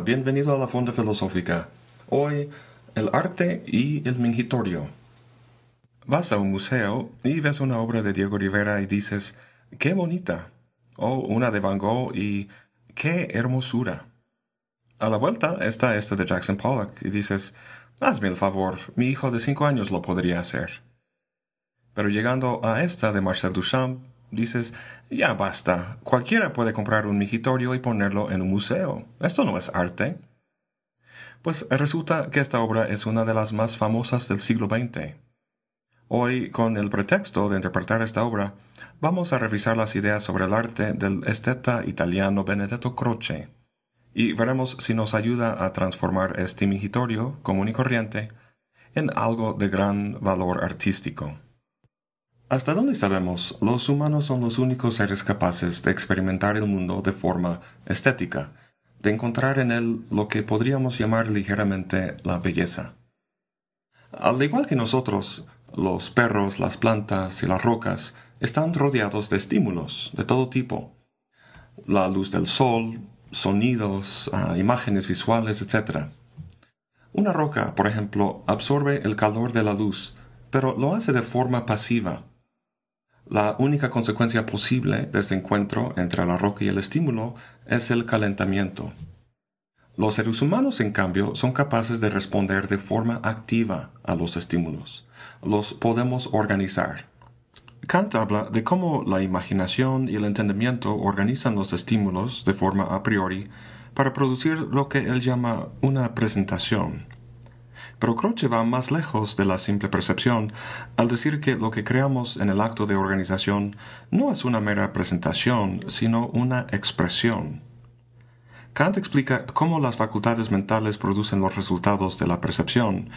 Bienvenido a la Fonda Filosófica. Hoy, el arte y el mingitorio. Vas a un museo y ves una obra de Diego Rivera y dices, ¡qué bonita! O una de Van Gogh y ¡qué hermosura! A la vuelta está esta de Jackson Pollock y dices, hazme el favor, mi hijo de cinco años lo podría hacer. Pero llegando a esta de Marcel Duchamp, dices, ya basta, cualquiera puede comprar un migitorio y ponerlo en un museo. Esto no es arte. Pues resulta que esta obra es una de las más famosas del siglo XX. Hoy, con el pretexto de interpretar esta obra, vamos a revisar las ideas sobre el arte del esteta italiano Benedetto Croce, y veremos si nos ayuda a transformar este migitorio común y corriente en algo de gran valor artístico. Hasta donde sabemos, los humanos son los únicos seres capaces de experimentar el mundo de forma estética, de encontrar en él lo que podríamos llamar ligeramente la belleza. Al igual que nosotros, los perros, las plantas y las rocas están rodeados de estímulos de todo tipo. La luz del sol, sonidos, ah, imágenes visuales, etc. Una roca, por ejemplo, absorbe el calor de la luz, pero lo hace de forma pasiva la única consecuencia posible de este encuentro entre la roca y el estímulo es el calentamiento. Los seres humanos, en cambio, son capaces de responder de forma activa a los estímulos. Los podemos organizar. Kant habla de cómo la imaginación y el entendimiento organizan los estímulos de forma a priori para producir lo que él llama una presentación. Pero Croce va más lejos de la simple percepción al decir que lo que creamos en el acto de organización no es una mera presentación, sino una expresión. Kant explica cómo las facultades mentales producen los resultados de la percepción,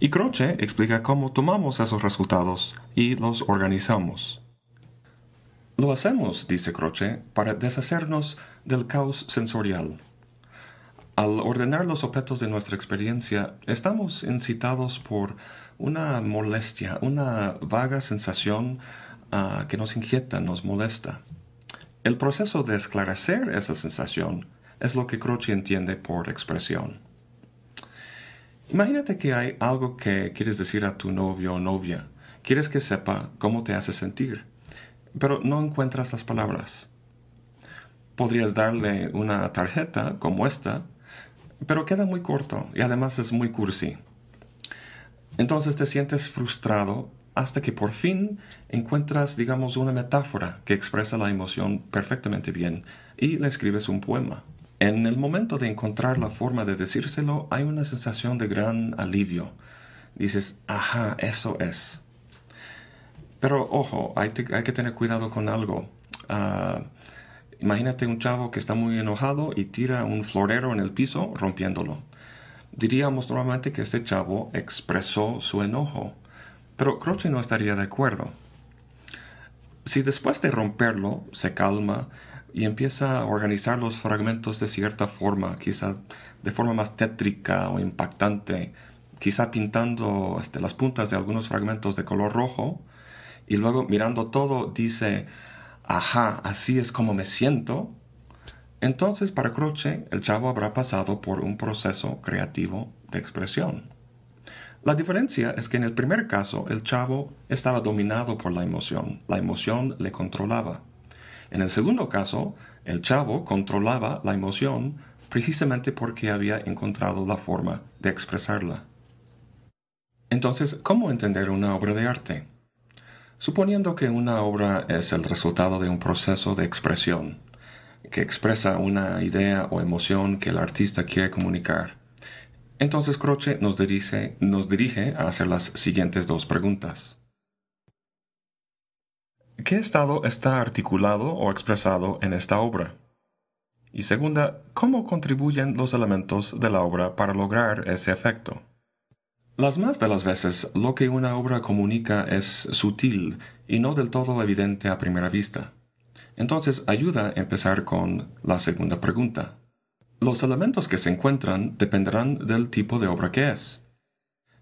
y Croce explica cómo tomamos esos resultados y los organizamos. Lo hacemos, dice Croce, para deshacernos del caos sensorial. Al ordenar los objetos de nuestra experiencia, estamos incitados por una molestia, una vaga sensación ah, que nos inquieta, nos molesta. El proceso de esclarecer esa sensación es lo que Croce entiende por expresión. Imagínate que hay algo que quieres decir a tu novio o novia. Quieres que sepa cómo te hace sentir, pero no encuentras las palabras. Podrías darle una tarjeta como esta pero queda muy corto y además es muy cursi. Entonces te sientes frustrado hasta que por fin encuentras, digamos, una metáfora que expresa la emoción perfectamente bien y le escribes un poema. En el momento de encontrar la forma de decírselo hay una sensación de gran alivio. Dices, ajá, eso es. Pero ojo, hay, que tener cuidado con algo. Ah, Imagínate un chavo que está muy enojado y tira un florero en el piso rompiéndolo. Diríamos normalmente que este chavo expresó su enojo, pero Croce no estaría de acuerdo. Si después de romperlo se calma y empieza a organizar los fragmentos de cierta forma, quizá de forma más tétrica o impactante, quizá pintando este, las puntas de algunos fragmentos de color rojo, y luego mirando todo dice, ajá, así es como me siento, entonces para Croce el chavo habrá pasado por un proceso creativo de expresión. La diferencia es que en el primer caso el chavo estaba dominado por la emoción, la emoción le controlaba. En el segundo caso, el chavo controlaba la emoción precisamente porque había encontrado la forma de expresarla. Entonces, ¿cómo entender una obra de arte? Suponiendo que una obra es el resultado de un proceso de expresión, que expresa una idea o emoción que el artista quiere comunicar, entonces Croce nos dirige, a hacer las siguientes dos preguntas. ¿Qué estado está articulado o expresado en esta obra? Y segunda, ¿cómo contribuyen los elementos de la obra para lograr ese efecto? Las más de las veces lo que una obra comunica es sutil y no del todo evidente a primera vista. Entonces ayuda a empezar con la segunda pregunta. Los elementos que se encuentran dependerán del tipo de obra que es.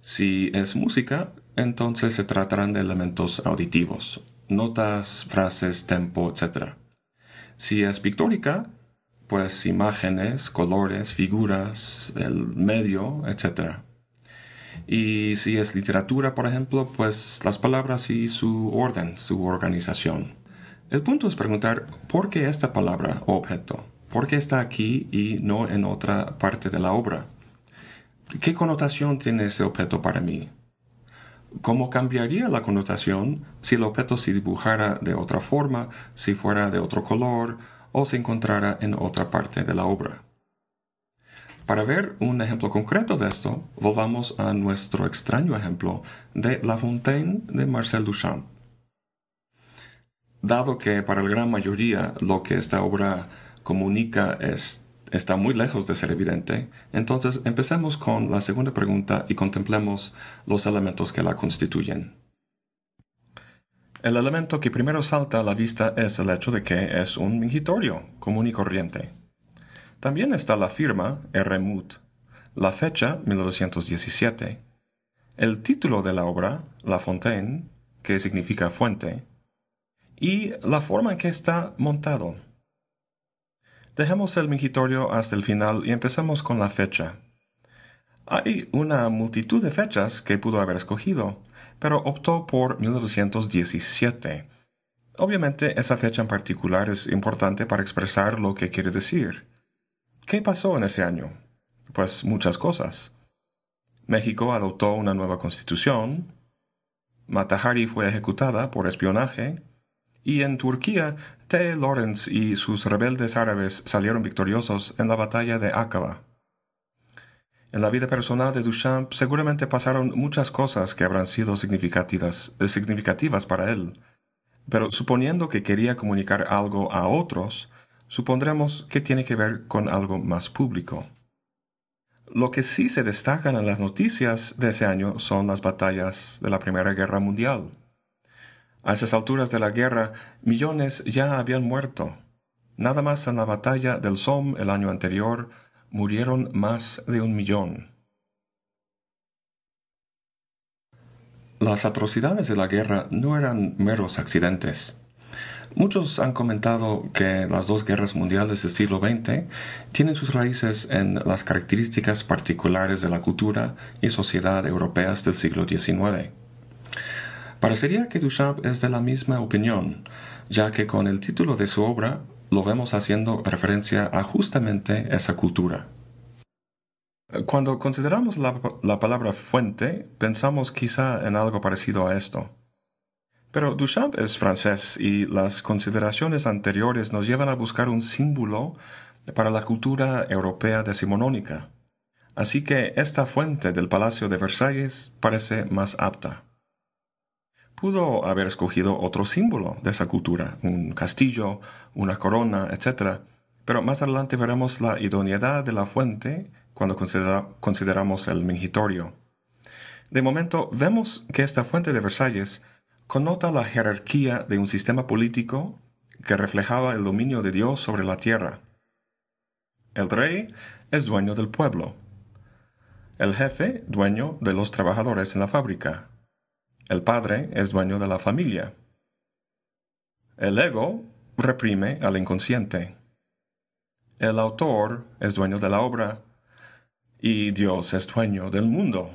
Si es música, entonces se tratarán de elementos auditivos, notas, frases, tempo, etc. Si es pictórica, pues imágenes, colores, figuras, el medio, etc. Y si es literatura, por ejemplo, pues las palabras y su orden, su organización. El punto es preguntar por qué esta palabra o objeto, por qué está aquí y no en otra parte de la obra. ¿Qué connotación tiene ese objeto para mí? ¿Cómo cambiaría la connotación si el objeto se dibujara de otra forma, si fuera de otro color o se encontrara en otra parte de la obra? Para ver un ejemplo concreto de esto, volvamos a nuestro extraño ejemplo de La Fontaine de Marcel Duchamp. Dado que para la gran mayoría lo que esta obra comunica es está muy lejos de ser evidente, entonces empecemos con la segunda pregunta y contemplemos los elementos que la constituyen. El elemento que primero salta a la vista es el hecho de que es un mingitorio común y corriente. También está la firma R. Mut, la fecha 1917, el título de la obra, La Fontaine, que significa fuente, y la forma en que está montado, Dejemos el mingitorio hasta el final y empecemos con la fecha. Hay una multitud de fechas que pudo haber escogido, pero optó por 1917. Obviamente esa fecha en particular es importante para expresar lo que quiere decir. ¿Qué pasó en ese año? Pues muchas cosas. México adoptó una nueva constitución, Matahari fue ejecutada por espionaje, y en Turquía T. Lawrence y sus rebeldes árabes salieron victoriosos en la batalla de Aqaba. En la vida personal de Duchamp seguramente pasaron muchas cosas que habrán sido significativas, significativas para él, pero suponiendo que quería comunicar algo a otros, supondremos que tiene que ver con algo más público. Lo que sí se destacan en las noticias de ese año son las batallas de la Primera Guerra Mundial. A esas alturas de la guerra, millones ya habían muerto. Nada más en la batalla del Somme el año anterior, murieron más de un millón. Las atrocidades de la guerra no eran meros accidentes. Muchos han comentado que las dos guerras mundiales del siglo XX tienen sus raíces en las características particulares de la cultura y sociedad europeas del siglo XIX. Parecería que Duchamp es de la misma opinión, ya que con el título de su obra lo vemos haciendo referencia a justamente esa cultura. Cuando consideramos la, la, palabra fuente, pensamos quizá en algo parecido a esto. Pero Duchamp es francés y las consideraciones anteriores nos llevan a buscar un símbolo para la cultura europea decimonónica. Así que esta fuente del Palacio de Versalles parece más apta. Pudo haber escogido otro símbolo de esa cultura, un castillo, una corona, etc. Pero más adelante veremos la idoneidad de la fuente cuando consideramos el mingitorio. De momento, vemos que esta fuente de Versalles connota la jerarquía de un sistema político que reflejaba el dominio de Dios sobre la tierra. El rey es dueño del pueblo. El jefe, dueño de los trabajadores en la fábrica. El padre es dueño de la familia. El ego reprime al inconsciente. El autor es dueño de la obra y Dios es dueño del mundo.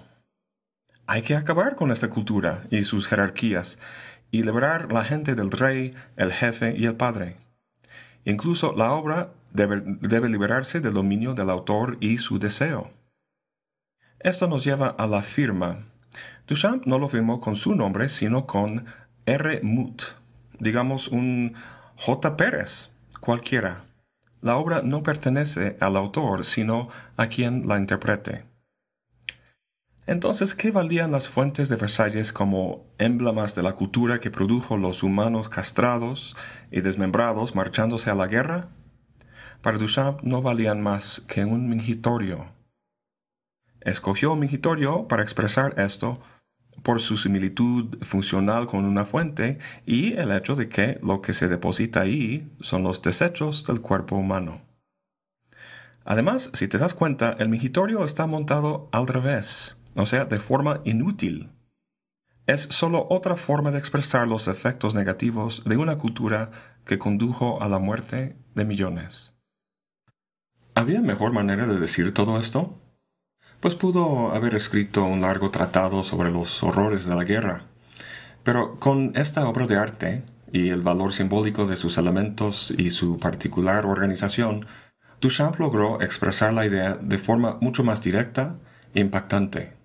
Hay que acabar con esta cultura y sus jerarquías y liberar la gente del rey, el jefe y el padre. Incluso la obra debe, debe liberarse del dominio del autor y su deseo. Esto nos lleva a la firma Duchamp no lo firmó con su nombre, sino con R. Mut, digamos un J. Pérez, cualquiera. La obra no pertenece al autor, sino a quien la interprete. Entonces, ¿qué valían las fuentes de Versalles como emblemas de la cultura que produjo los humanos castrados y desmembrados marchándose a la guerra? Para Duchamp no valían más que un mingitorio. Escogió mingitorio para expresar esto por su similitud funcional con una fuente y el hecho de que lo que se deposita ahí son los desechos del cuerpo humano. Además, si te das cuenta, el mingitorio está montado al revés, o sea, de forma inútil. Es solo otra forma de expresar los efectos negativos de una cultura que condujo a la muerte de millones. ¿Había mejor manera de decir todo esto? Pues pudo haber escrito un largo tratado sobre los horrores de la guerra. Pero con esta obra de arte, y el valor simbólico de sus elementos y su particular organización, Duchamp logró expresar la idea de forma mucho más directa e impactante.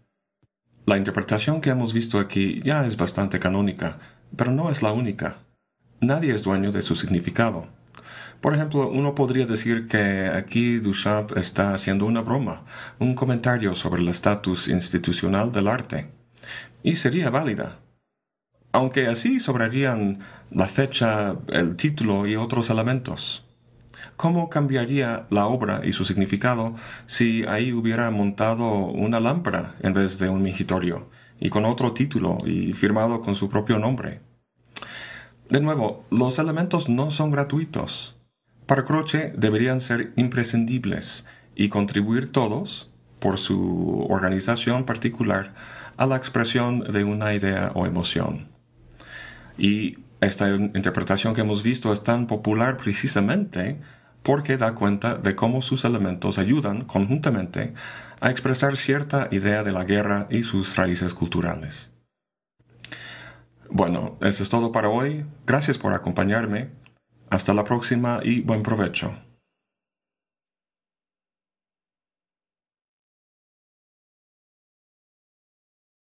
La interpretación que hemos visto aquí ya es bastante canónica, pero no es la única. Nadie es dueño de su significado. Por ejemplo, uno podría decir que aquí Duchamp está haciendo una broma, un comentario sobre el estatus institucional del arte. Y sería válida. Aunque así sobrarían la fecha, el título y otros elementos. ¿Cómo cambiaría la obra y su significado si ahí hubiera montado una lámpara en vez de un mingitorio, y con otro título y firmado con su propio nombre? De nuevo, los elementos no son gratuitos. Para Croce deberían ser imprescindibles y contribuir todos, por su organización particular, a la expresión de una idea o emoción. Y esta interpretación que hemos visto es tan popular precisamente porque da cuenta de cómo sus elementos ayudan conjuntamente a expresar cierta idea de la guerra y sus raíces culturales. Bueno, eso es todo para hoy. Gracias por acompañarme. Hasta la próxima y buen provecho.